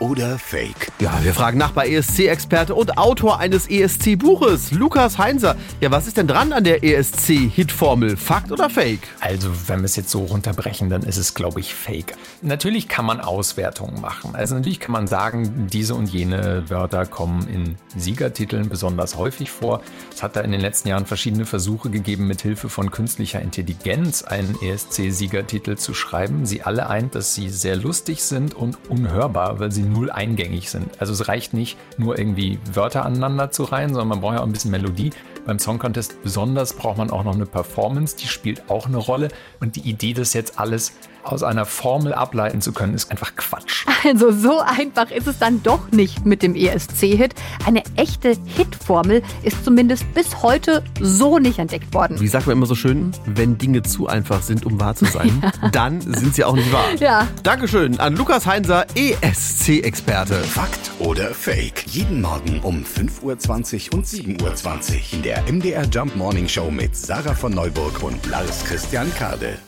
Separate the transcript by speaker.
Speaker 1: oder Fake?
Speaker 2: Ja, wir fragen Nachbar ESC-Experte und Autor eines ESC-Buches, Lukas Heinzer. Ja, was ist denn dran an der ESC-Hitformel? Fakt oder Fake?
Speaker 3: Also, wenn wir es jetzt so runterbrechen, dann ist es, glaube ich, Fake. Natürlich kann man Auswertungen machen. Also, natürlich kann man sagen, diese und jene Wörter kommen in Siegertiteln besonders häufig vor. Es hat da in den letzten Jahren verschiedene Versuche gegeben, mit Hilfe von künstlicher Intelligenz einen ESC-Siegertitel zu schreiben. Sie alle eint, dass sie sehr lustig sind und unhörbar, weil sie null eingängig sind. Also es reicht nicht, nur irgendwie Wörter aneinander zu reihen, sondern man braucht ja auch ein bisschen Melodie. Beim Song Contest besonders braucht man auch noch eine Performance, die spielt auch eine Rolle. Und die Idee, das jetzt alles aus einer Formel ableiten zu können, ist einfach Quatsch.
Speaker 4: Also so einfach ist es dann doch nicht mit dem ESC-Hit. Eine echte Hitformel ist zumindest bis heute so nicht entdeckt worden.
Speaker 2: Wie sagt man immer so schön, wenn Dinge zu einfach sind, um wahr zu sein, dann sind sie auch nicht wahr.
Speaker 4: Ja.
Speaker 2: Dankeschön an Lukas Heinzer, ESC-Experte.
Speaker 1: Fakt oder Fake? Jeden Morgen um 5.20 Uhr und 7.20 Uhr in der MDR Jump Morning Show mit Sarah von Neuburg und Lars Christian Kade.